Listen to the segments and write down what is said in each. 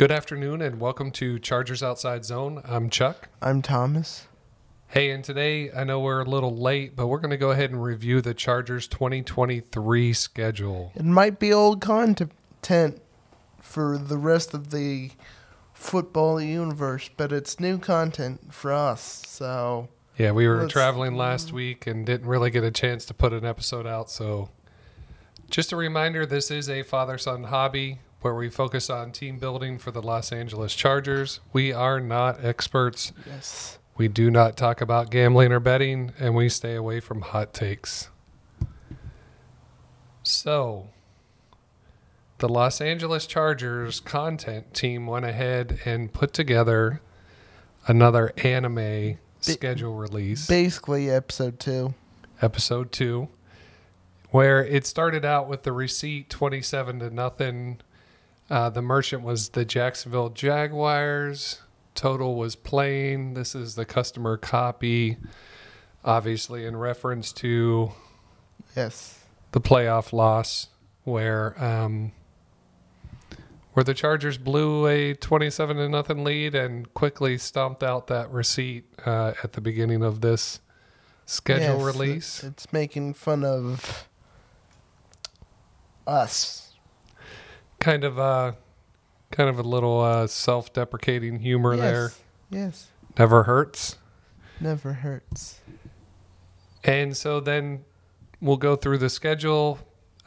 Good afternoon and welcome to Chargers Outside Zone. I'm Chuck. I'm Thomas. Hey, and today I know we're a little late, but we're going to go ahead and review the Chargers 2023 schedule. It might be old content for the rest of the football universe, but it's new content for us. So, Yeah, we were traveling last week and didn't really get a chance to put an episode out. So, just a reminder this is a father son hobby where we focus on team building for the Los Angeles Chargers. We are not experts. yes. We do not talk about gambling or betting, and we stay away from hot takes. So, the Los Angeles Chargers content team went ahead and put together another anime schedule release, Basically, episode two. episode two, where it started out with the receipt 27 to nothing. Uh, the merchant was the Jacksonville Jaguars. Total was plain. This is the customer copy, obviously in reference to Yes. the playoff loss, where um, where the Chargers blew a twenty-seven to nothing lead and quickly stomped out that receipt uh, at the beginning of this schedule Yes, release. It's making fun of us. Kind of uh kind of a little uh self-deprecating humor there yes. Yes. never hurts Never hurts. and so then we'll go through the schedule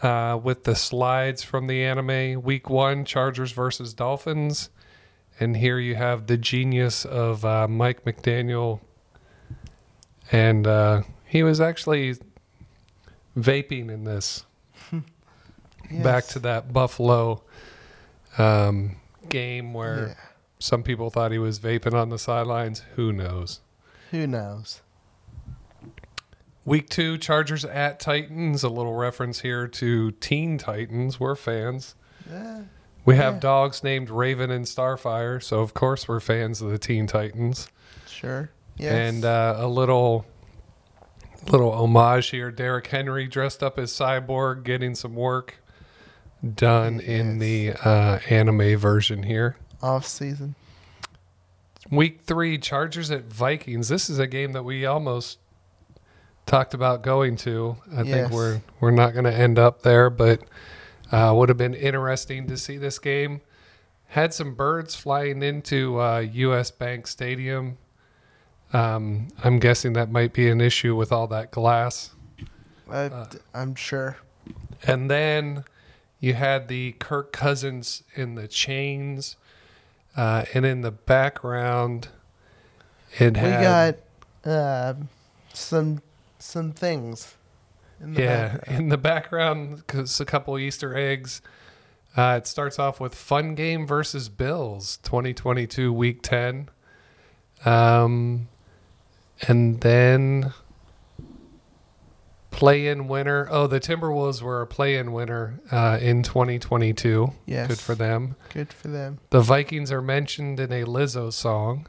uh with the slides from the anime week one chargers versus dolphins and here you have the genius of uh, mike mcdaniel and uh he was actually vaping in this back to that buffalo um game where Yeah. Some people thought he was vaping on the sidelines. Who knows? Who knows? Week two, Chargers at Titans. A little reference here to Teen Titans. We're fans. Yeah. We have Yeah. dogs named Raven and Starfire, so of course we're fans of the Teen Titans. Sure. Yes. And uh, a little, little homage here. Derrick Henry dressed up as Cyborg, getting some work done in the uh, anime version here. off season. Week three, Chargers at Vikings. This is a game that we almost talked about going to. I Yes. think we're we're not going to end up there, but uh, would have been interesting to see this game. Had some birds flying into uh, U.S. Bank Stadium. Um, I'm guessing that might be an issue with all that glass. I, Uh. I'm sure. And then you had the Kirk Cousins in the chains, uh, and in the background, it We had got uh, some some things. In the yeah background. in the background 'cause a couple Easter eggs. Uh, it starts off with Fun Game versus Bills, 2022 Week 10, um, and then play-in winner. Oh, the Timberwolves were a play-in winner uh, in 2022. Yes. Good for them. Good for them. The Vikings are mentioned in a Lizzo song.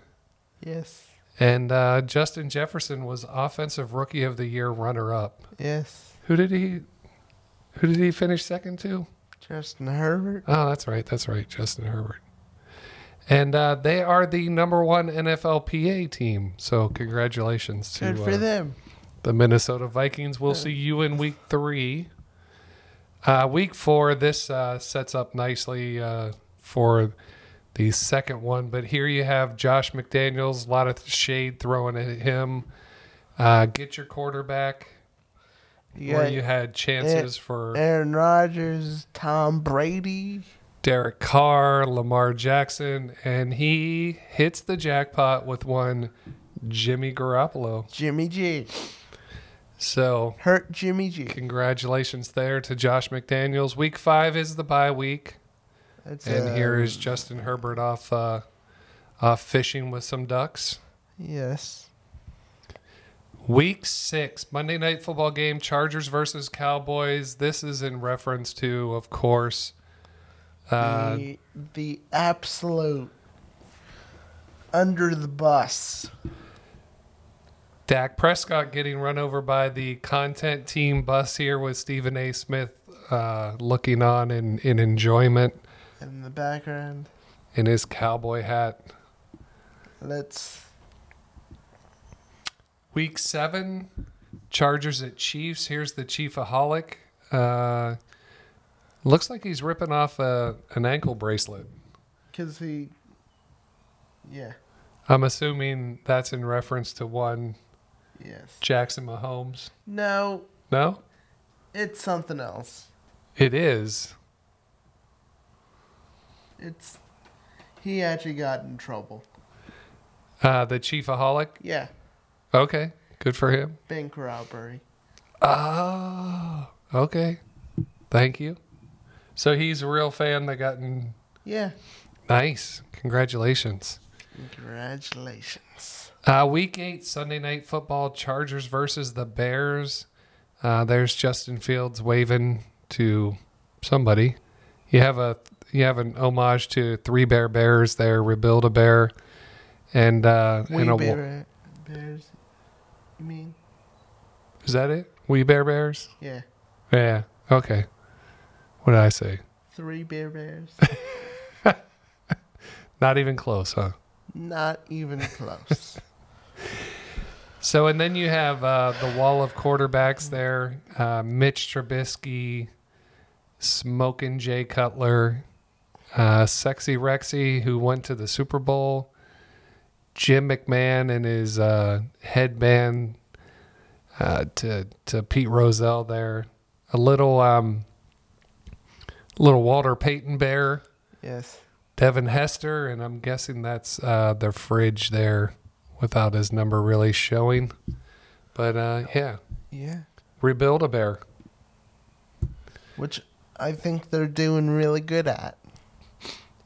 Yes. And uh, Justin Jefferson was Offensive Rookie of the Year runner up. Yes. Who did he who did he finish second to? Justin Herbert. Oh, that's right. That's right. Justin Herbert. And uh, they are the number one NFLPA team. So congratulations to Good for uh, them. The Minnesota Vikings. We'll see you in week three. Uh, week four, this uh, sets up nicely uh, for the second one. But here you have Josh McDaniels, a lot of shade thrown at him. Uh, get your quarterback You where you had chances for Aaron Rodgers, Tom Brady. Derek Carr, Lamar Jackson, and he hits the jackpot with one Jimmy Garoppolo. Jimmy G. So Hurt Jimmy G. Congratulations there to Josh McDaniels. Week five is the bye week, That's, and here uh, is Justin Herbert off uh, off fishing with some ducks. Yes. Week six, Monday night football game, Chargers versus Cowboys. This is in reference to, of course, uh, the, the absolute under the bus. Dak Prescott getting run over by the content team bus here with Stephen A. Smith uh, looking on in, in enjoyment. in the background. in his cowboy hat. Let's. Week seven, Chargers at Chiefs. Here's the Chiefaholic. Uh, looks like he's ripping off a, an ankle bracelet. Because he. Yeah. I'm assuming that's in reference to one Yes. Jackson Mahomes. No, No, it's something else. it is. It's. He actually got in trouble. Uh, the Chiefaholic. Yeah. Okay, good for him. Bank robbery. Oh, okay. Thank you. So he's a real fan that got in. Yeah. Nice. Congratulations. Congratulations. Uh, week eight, Sunday night football, Chargers versus the Bears. Uh, there's Justin Fields waving to somebody. You have a you have an homage to Three Bear Bears there, rebuild a bear, and uh, We and a, bear bears. You mean? is that it? We Bare Bears? Yeah. Yeah. Okay. What did I say? Three bear bears. Not even close, huh? Not even close. So, and then you have uh, the wall of quarterbacks there uh, Mitch Trubisky, Smoking Jay Cutler, uh, Sexy Rexy, who went to the Super Bowl, Jim McMahon and his uh, headband uh, to, to Pete Rozelle there, a little, um, little Walter Payton Bear, yes. Devin Hester, and I'm guessing that's uh, their fridge there without his number really showing. But uh, yeah, Yeah. rebuild a bear. Which I think they're doing really good at.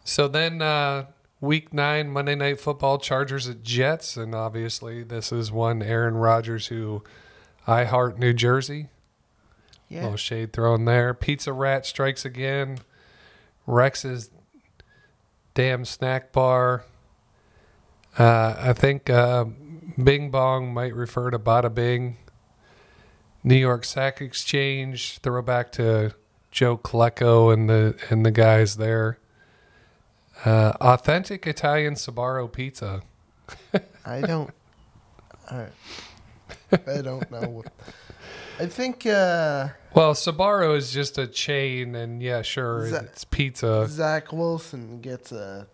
So then, uh, week nine, Monday Night Football, Chargers at Jets. And obviously, this is one Aaron Rodgers who I heart New Jersey. Yeah. Little shade thrown there. Pizza Rat strikes again. Rex's damn snack bar. Uh, I think uh, Bing Bong might refer to Bada Bing. New York Sack Exchange. Throwback to Joe Klecko and the and the guys there. Uh, authentic Italian Sbarro pizza. I don't. I, I don't know. What, I think uh, Well, Sbarro is just a chain, and yeah, sure, Za- it's pizza. Zach Wilson gets a.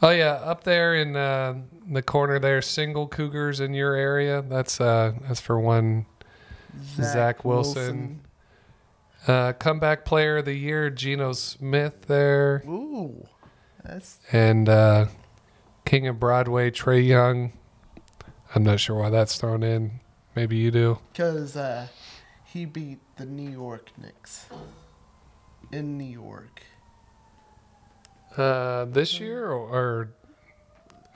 Oh yeah, up there in uh, the corner there, single cougars in your area. That's uh, that's for one Zach Wilson. uh, comeback player of the year, Geno Smith there, Ooh, that's and uh, King of Broadway, Trae Young. I'm not sure why that's thrown in. Maybe you do. because uh, he beat the New York Knicks in New York. Uh, this year or, or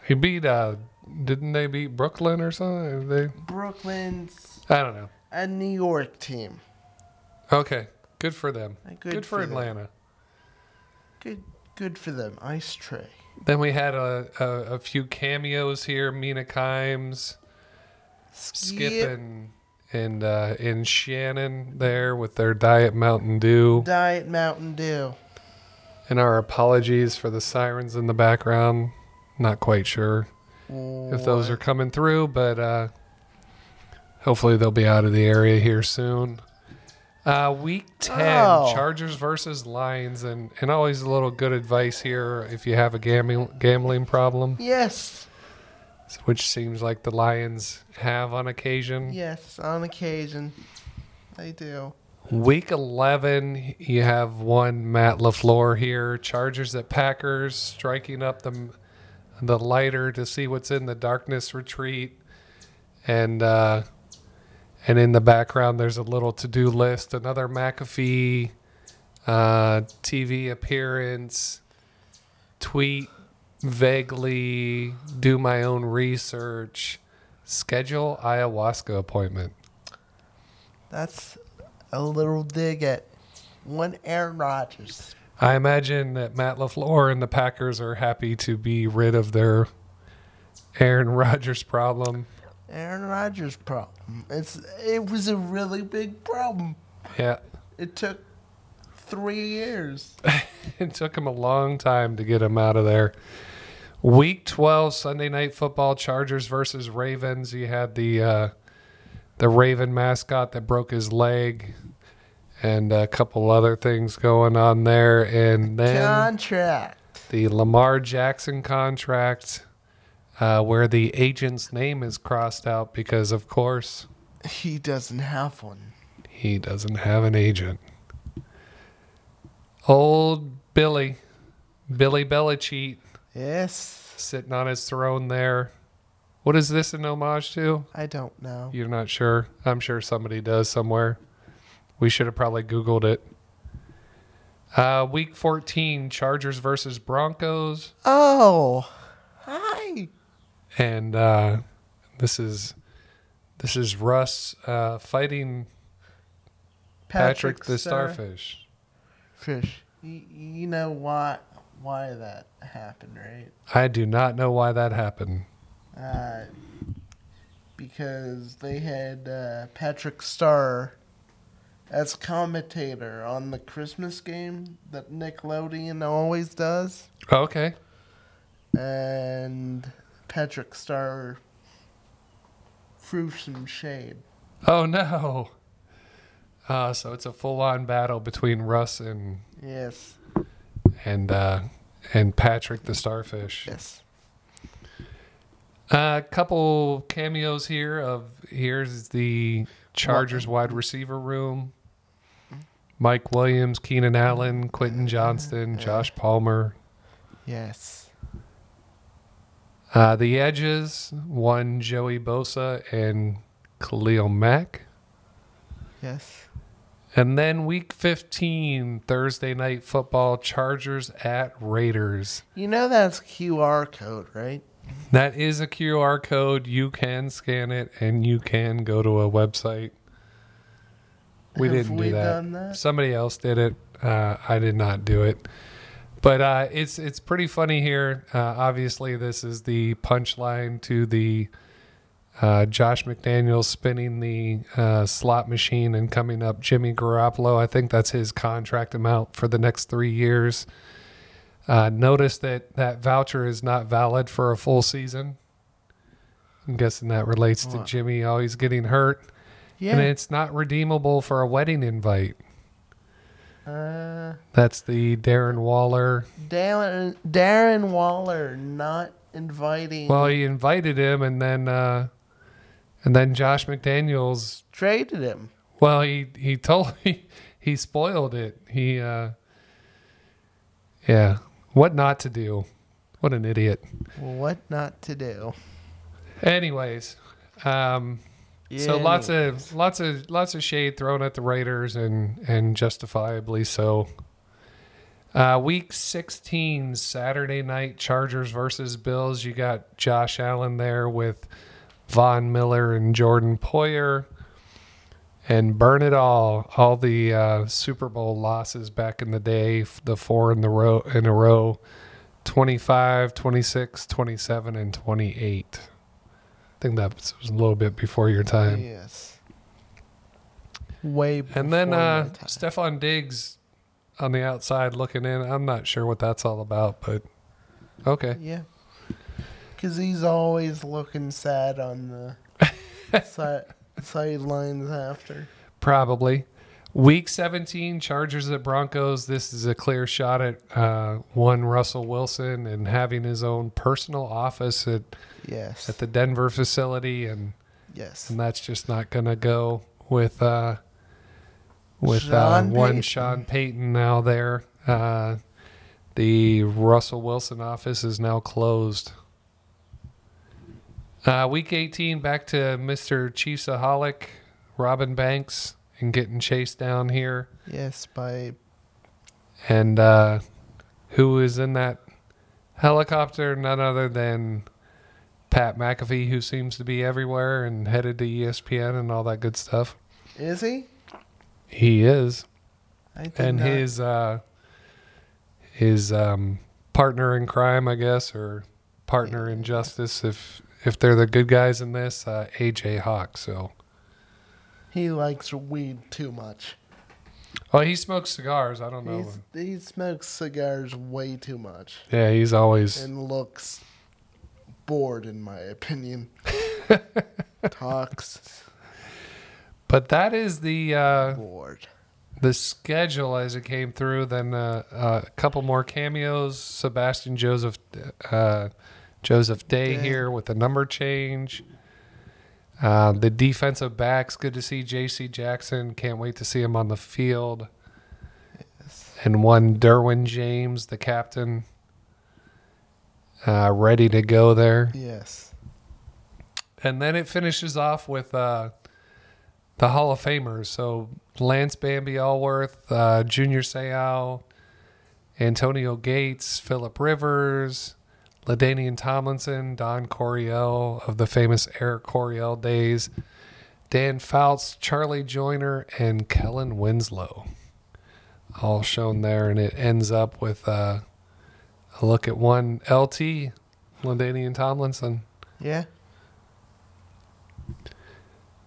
he beat? Uh, didn't they beat Brooklyn or something? They Brooklyn's I don't know. a New York team. Okay, good for them. Uh, Good, for, them. Atlanta. Good, good for them. Ice Trae. Then we had a, a, a few cameos here. Mina Kimes, Skip and and uh, and Shannon there with their Diet Mountain Dew. Diet Mountain Dew. And our apologies for the sirens in the background. Not quite sure if those are coming through, but uh, hopefully they'll be out of the area here soon. Uh, week 10, Oh. Chargers versus Lions. And, and always a little good advice here if you have a gambling, gambling problem, Yes, which seems like the Lions have on occasion. yes, on occasion, they do. Week 11, you have one Matt LaFleur here. Chargers at Packers, striking up the, the lighter to see what's in the darkness retreat. And uh, and in the background, there's a little to do list. Another McAfee uh, TV appearance, tweet vaguely, do my own research, schedule ayahuasca appointment. That's a little dig at one Aaron Rodgers. I imagine that Matt LaFleur and the Packers are happy to be rid of their Aaron Rodgers problem. Aaron Rodgers problem. It's it was a really big problem. Yeah. It took three years. it took him a long time to get him out of there. Week 12 Sunday night football Chargers versus Ravens. You had the uh, the Raven mascot that broke his leg and a couple other things going on there and then Contract. the Lamar Jackson contract uh, where the agent's name is crossed out because of course He doesn't have one. he doesn't have an agent. Old Billy, Billy Belichick Yes. sitting on his throne there. What is this an homage to? I don't know. You're not sure? I'm sure somebody does somewhere. We should have probably Googled it. Uh, week 14, Chargers versus Broncos. Oh. Hi. And uh, this is this is Russ uh, fighting Patrick, the Star- Starfish. Fish. You, you know why why that happened, right? I do not know why that happened. Uh, because they had uh, Patrick Star as commentator on the Christmas game that Nickelodeon always does, Okay. and Patrick Star threw some shade. Oh no. Uh, so it's a full-on battle between Russ and Yes, and uh, and Patrick the Starfish. yes. A couple cameos here of here's the Chargers wide receiver room. Mike Williams, Keenan Allen, Quentin Johnston, Josh Palmer. Yes. Uh, the edges, one Joey Bosa and Khalil Mack. Yes. And then week 15, Thursday night football, Chargers at Raiders. You know that's QR code, right? That is a QR code. You can scan it and you can go to a website. We Have didn't we do that. that? Somebody else did it. Uh, I did not do it. But uh, it's it's pretty funny here. Uh, obviously, this is the punchline to the uh, Josh McDaniels spinning the uh, slot machine and coming up Jimmy Garoppolo. I think that's his contract amount for the next three years. Uh, notice that that voucher is not valid for a full season. I'm guessing that relates to What? Jimmy always getting hurt. Yeah. And it's not redeemable for a wedding invite. uh, That's the Darren Waller. Darren, Darren Waller not inviting. Well, he invited him, and then uh, and then Josh McDaniels. traded him. Well, he he told he he spoiled it. He uh, yeah, what not to do? What an idiot. What not to do? Anyways, um, so lots Anyways. of lots of lots of shade thrown at the Raiders, and and justifiably so. Uh, week 16, Saturday night, Chargers versus Bills. You got Josh Allen there with Von Miller and Jordan Poyer. And burn it all. All the uh, Super Bowl losses back in the day the four in the row in a row 25, 26, 27, and 28. I think that was a little bit before your time. Yes. Way before And then uh. Stefon Diggs on the outside looking in. I'm not sure what that's all about, but okay. Yeah. Because he's always looking sad on the side, sidelines after. Probably. Week 17, Chargers at Broncos. This is a clear shot at uh, one Russell Wilson and having his own personal office at, Yes. at the Denver facility, and, yes. and that's just not going to go with uh, with uh, one Payton. Sean Payton now there. Uh, the Russell Wilson office is now closed. Uh, week 18, back to Mr. Chiefsaholic, Robin Banks, and getting chased down here. Yes, by And uh, who is in that helicopter? None other than Pat McAfee, who seems to be everywhere and headed to ESPN and all that good stuff. is he? He is. And not- his uh his um partner in crime i guess or partner in justice if if they're the good guys in this uh aj hawk so he likes weed too much. Oh, he smokes cigars. I don't know. He's, he smokes cigars way too much yeah, he's always. and looks bored, in my opinion. Talks But that is the uh, bored. the schedule as it came through. Then uh, uh, a couple more cameos. Sebastian Joseph uh, Joseph Day Day. here with the number change. Uh, the defensive backs. Good to see J.C. Jackson. Can't wait to see him on the field. And one Derwin James, the captain, uh, ready to go there. Yes. And then it finishes off with uh, the Hall of Famers. So Lance Bambi Alworth, uh, Junior Seau, Antonio Gates, Philip Rivers, LaDainian Tomlinson, Don Coryell of the famous Air Coryell days, Dan Fouts, Charlie Joiner, and Kellen Winslow. All shown there. And it ends up with uh, a look at one LT, LaDainian Tomlinson. Yeah.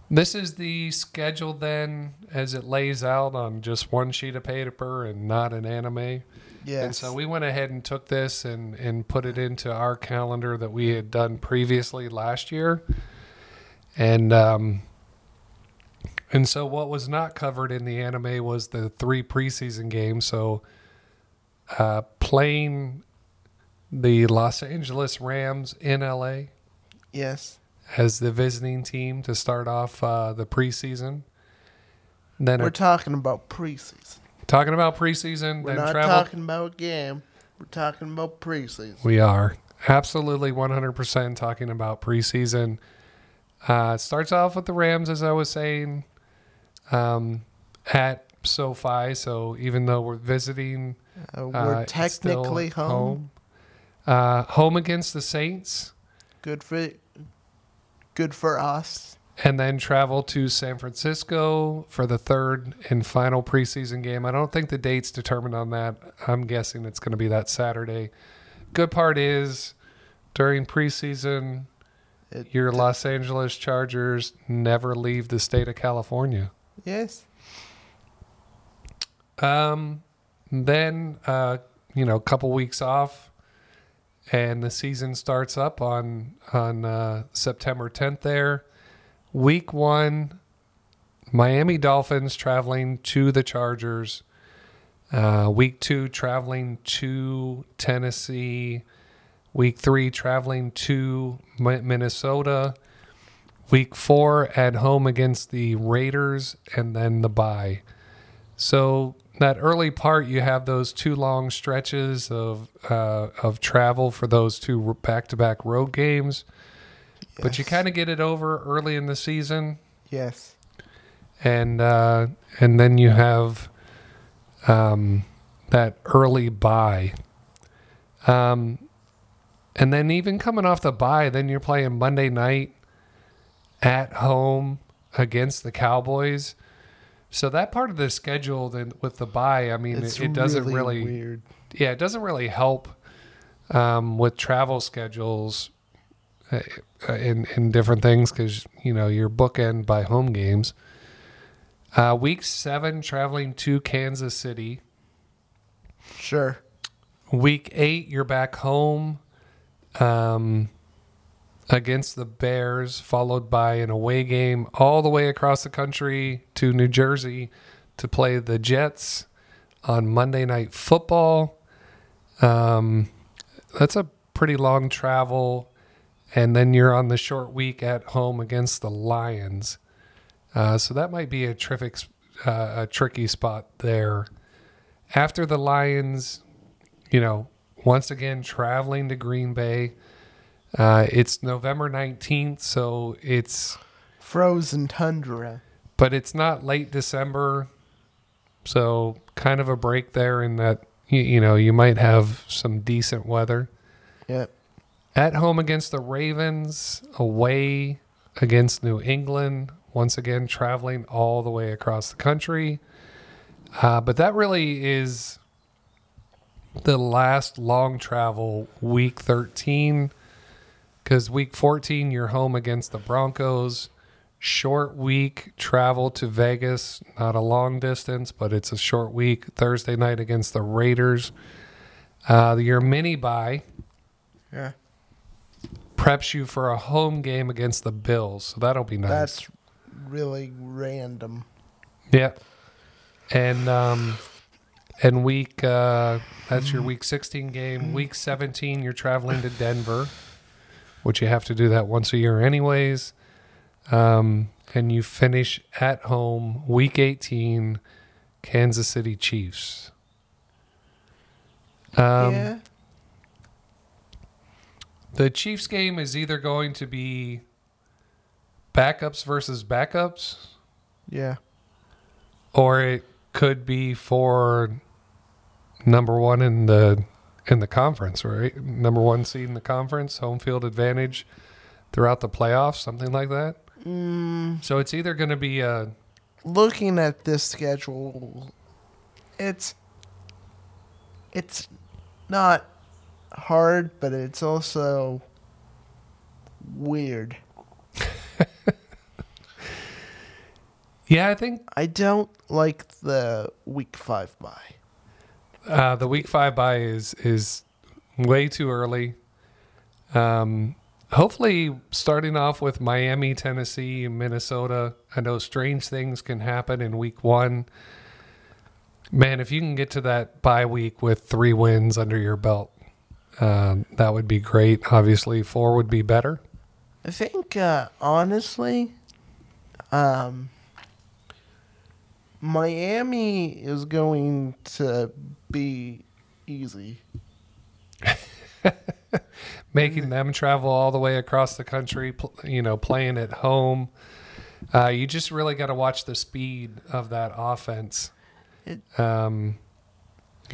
This is the schedule then as it lays out on just one sheet of paper and not an anime. Yes. And so we went ahead and took this and, and put it into our calendar that we had done previously last year. And um, and so what was not covered in the anime was the three preseason games. So uh, playing the Los Angeles Rams in LA yes. as the visiting team to start off uh, the preseason. Then We're talking about preseason. Talking about preseason. We're then not travel. talking about game. We're talking about preseason. we are absolutely 100% talking about preseason. Uh, starts off with the Rams, as I was saying, um, at SoFi. So even though we're visiting, Uh, uh, we're still technically home. home. Uh, home against the Saints. Good for good for us. And then travel to San Francisco for the third and final preseason game. I don't think the date's determined on that. I'm guessing it's going to be that Saturday. Good part is during preseason, It, your Los Angeles Chargers never leave the state of California. yes. Um, then uh, you know, a couple weeks off, and the season starts up on on uh, September 10th. There, week one, Miami Dolphins traveling to the Chargers. Uh, week two, traveling to Tennessee. Week three, traveling to Minnesota. Week four, at home against the Raiders, and then the bye. So that early part, you have those two long stretches of uh, of travel for those two back to back road games, but you kind of get it over early in the season, Yes. and uh, and then you have um, that early bye. Um, and then even coming off the bye, then you're playing Monday night at home against the Cowboys. So that part of the schedule then with the bye, I mean, it, it doesn't really, weird. yeah, it doesn't really help um, with travel schedules in in different things because you know you're bookend by home games. Uh, week seven, traveling to Kansas City. Sure. Week eight, you're back home um, against the Bears, followed by an away game all the way across the country to New Jersey to play the Jets on Monday Night Football. Um, that's a pretty long travel. And then you're on the short week at home against the Lions. Uh, so that might be a terrific, uh, a tricky spot there. After the Lions, you know, once again traveling to Green Bay. Uh, it's November 19th, so it's, Frozen tundra. but it's not late December. So kind of a break there in that, you, you know, you might have some decent weather. Yep. At home against the Ravens, away against New England. Once again, traveling all the way across the country. Uh, but that really is the last long travel, week 13. Because week 14, you're home against the Broncos. short week travel to Vegas, not a long distance, but it's a short week. Thursday night against the Raiders. Uh, your mini bye Yeah. Preps you for a home game against the Bills, so that'll be nice. That's really random. Yeah. And um and week uh that's your week 16 game. Week 17 you're traveling to Denver, which you have to do that once a year anyways. Um and you finish at home week 18 Kansas City Chiefs. Um yeah. The Chiefs game is either going to be backups versus backups Yeah. or it could be for number one in the in the conference, right? Number one seed in the conference, home field advantage throughout the playoffs, something like that. Mm, So it's either going to be a looking at this schedule, it's it's not hard, but it's also weird. yeah, I think I don't like the week five bye. uh, the week five bye is is way too early. Um, hopefully, starting off with Miami, Tennessee, Minnesota. I know strange things can happen in week one. Man, if you can get to that bye week with three wins under your belt, uh, that would be great. Obviously, four would be better. I think uh, honestly, um, Miami is going to be easy. making them travel all the way across the country, you know, playing at home. Uh, you just really got to watch the speed of that offense. It- um,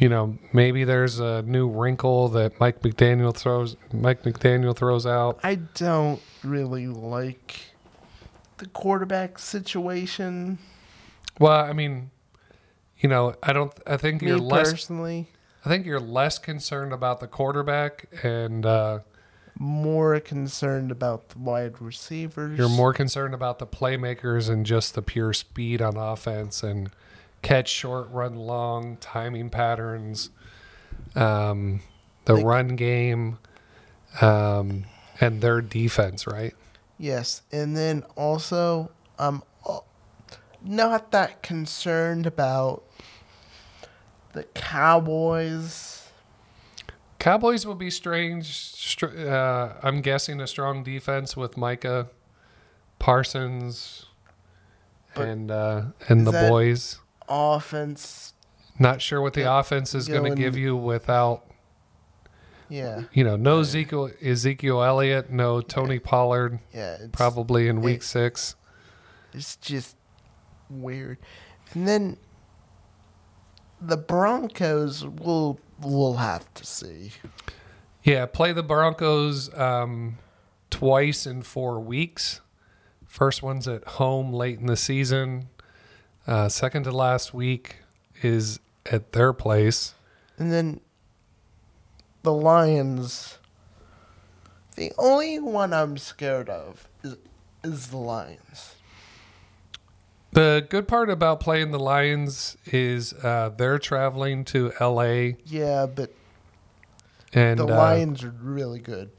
you know, maybe there's a new wrinkle that Mike McDaniel throws. Mike McDaniel throws out. I don't really like the quarterback situation. Well, I mean, you know, I don't. I think Me you're less. personally, I think you're less concerned about the quarterback, and uh, more concerned about the wide receivers. You're more concerned about the playmakers and just the pure speed on offense and catch short, run long, timing patterns, um, the Like- run game, um, and their defense, right? Yes, and then also I'm not that concerned about the Cowboys. Cowboys will be strange. Str- uh, I'm guessing a strong defense with Micah Parsons But and uh, and the that- boys. Offense, Not sure what the Yeah, offense is going to give you without yeah, you know, no Ezekiel Ezekiel Elliott, no Tony Pollard, yeah. It's, probably in week it- six. It's just weird. And then the Broncos will will have to see. Yeah, play the Broncos um, twice in four weeks. First one's at home late in the season. Uh, second to last week is at their place. And then the Lions. The only one I'm scared of is is the Lions. The good part about playing the Lions is uh, they're traveling to L.A. Yeah, but and the uh, Lions are really good.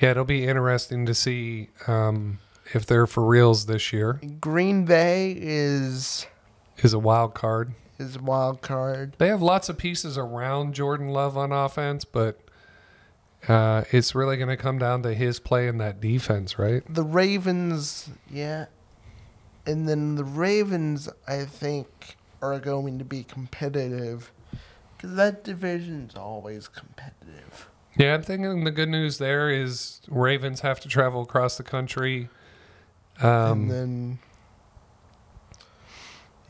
yeah, it'll be interesting to see um, if they're for reals this year. Green Bay is Is a wild card. is a wild card. They have lots of pieces around Jordan Love on offense, but uh, it's really going to come down to his play in that defense, right? The Ravens, yeah. And then the Ravens, I think, are going to be competitive because that division's always competitive. Yeah, I'm thinking the good news there is Ravens have to travel across the country. Um, and then,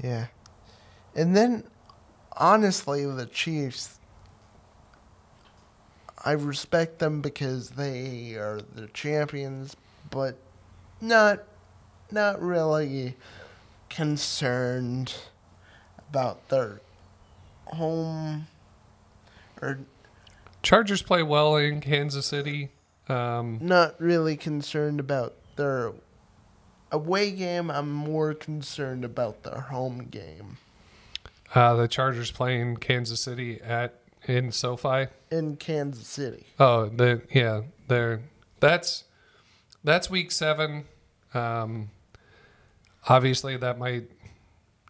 yeah. And then, honestly, the Chiefs, I respect them because they are the champions, but not, not really concerned about their home or Chargers play well in Kansas City. Um, not really concerned about their away game, I'm more concerned about the home game Uh, the Chargers playing Kansas City at in SoFi. in Kansas City. Oh, the yeah, they're that's that's week seven. Um, obviously, that might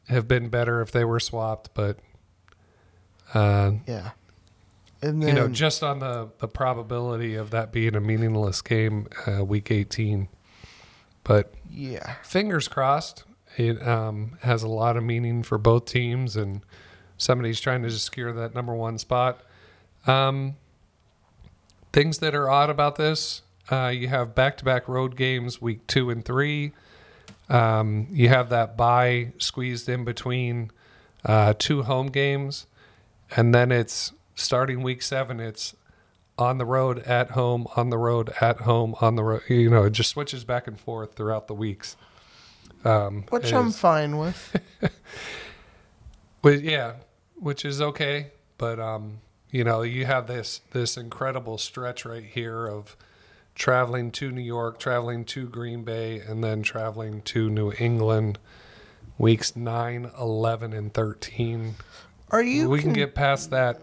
have been better if they were swapped, but uh, Yeah. And then you know, just on the the probability of that being a meaningless game, uh, week eighteen. But yeah. fingers crossed, it um, has a lot of meaning for both teams, and somebody's trying to secure that number one spot. Um, things that are odd about this uh, you have back to back road games week two and three. Um, you have that bye squeezed in between uh, two home games, and then it's starting week seven, it's on the road, at home, on the road, at home, on the road. You know, it just switches back and forth throughout the weeks. Um, Which it I'm fine with. But yeah, which is okay. But um, you know, you have this this incredible stretch right here of traveling to New York, traveling to Green Bay, and then traveling to New England. Weeks 9, 11, and 13. Are you we can con- get past that.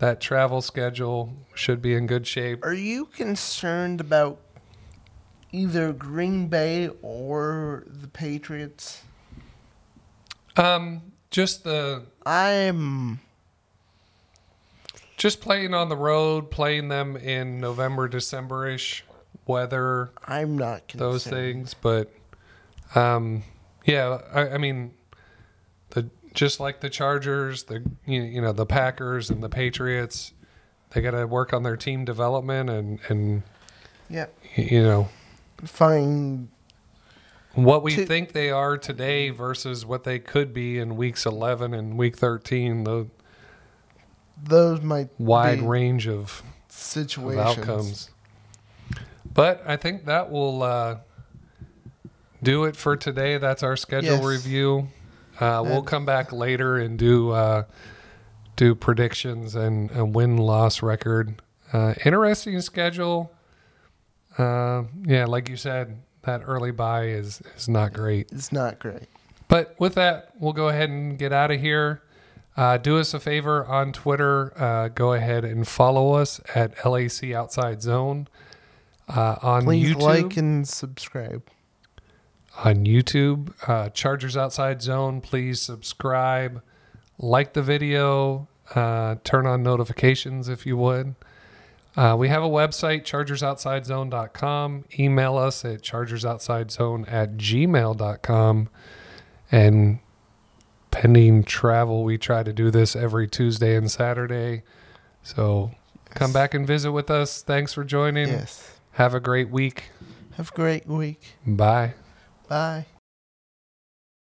That travel schedule should be in good shape. Are you concerned about either Green Bay or the Patriots? Um, just the I'm just playing on the road, playing them in November, December-ish weather. I'm not concerned. those things. But um, yeah, I, I mean, just like the Chargers, the you you know the Packers and the Patriots, they got to work on their team development and and Yep. you know Find what we To- think they are today versus what they could be in weeks 11 and week 13 the those might wide range of, of situations. outcomes but i think that will uh, do it for today that's our schedule Yes. review uh, we'll come back later and do uh, do predictions and a win loss record uh, interesting schedule uh, yeah like you said that early bye is is not great It's not great. but with that, we'll go ahead and get out of here. Uh, do us a favor on Twitter. Uh, go ahead and follow us at LAC Outside Zone. Uh, on Please YouTube, like and subscribe. On YouTube, uh, Chargers Outside Zone. Please subscribe, like the video, uh, turn on notifications if you would. Uh, we have a website, chargersoutsidezone.com. Email us at chargersoutsidezone at gmail.com. And pending travel, we try to do this every Tuesday and Saturday. So come back and visit with us. Thanks for joining. Yes. Have a great week. Have a great week. Bye. Bye.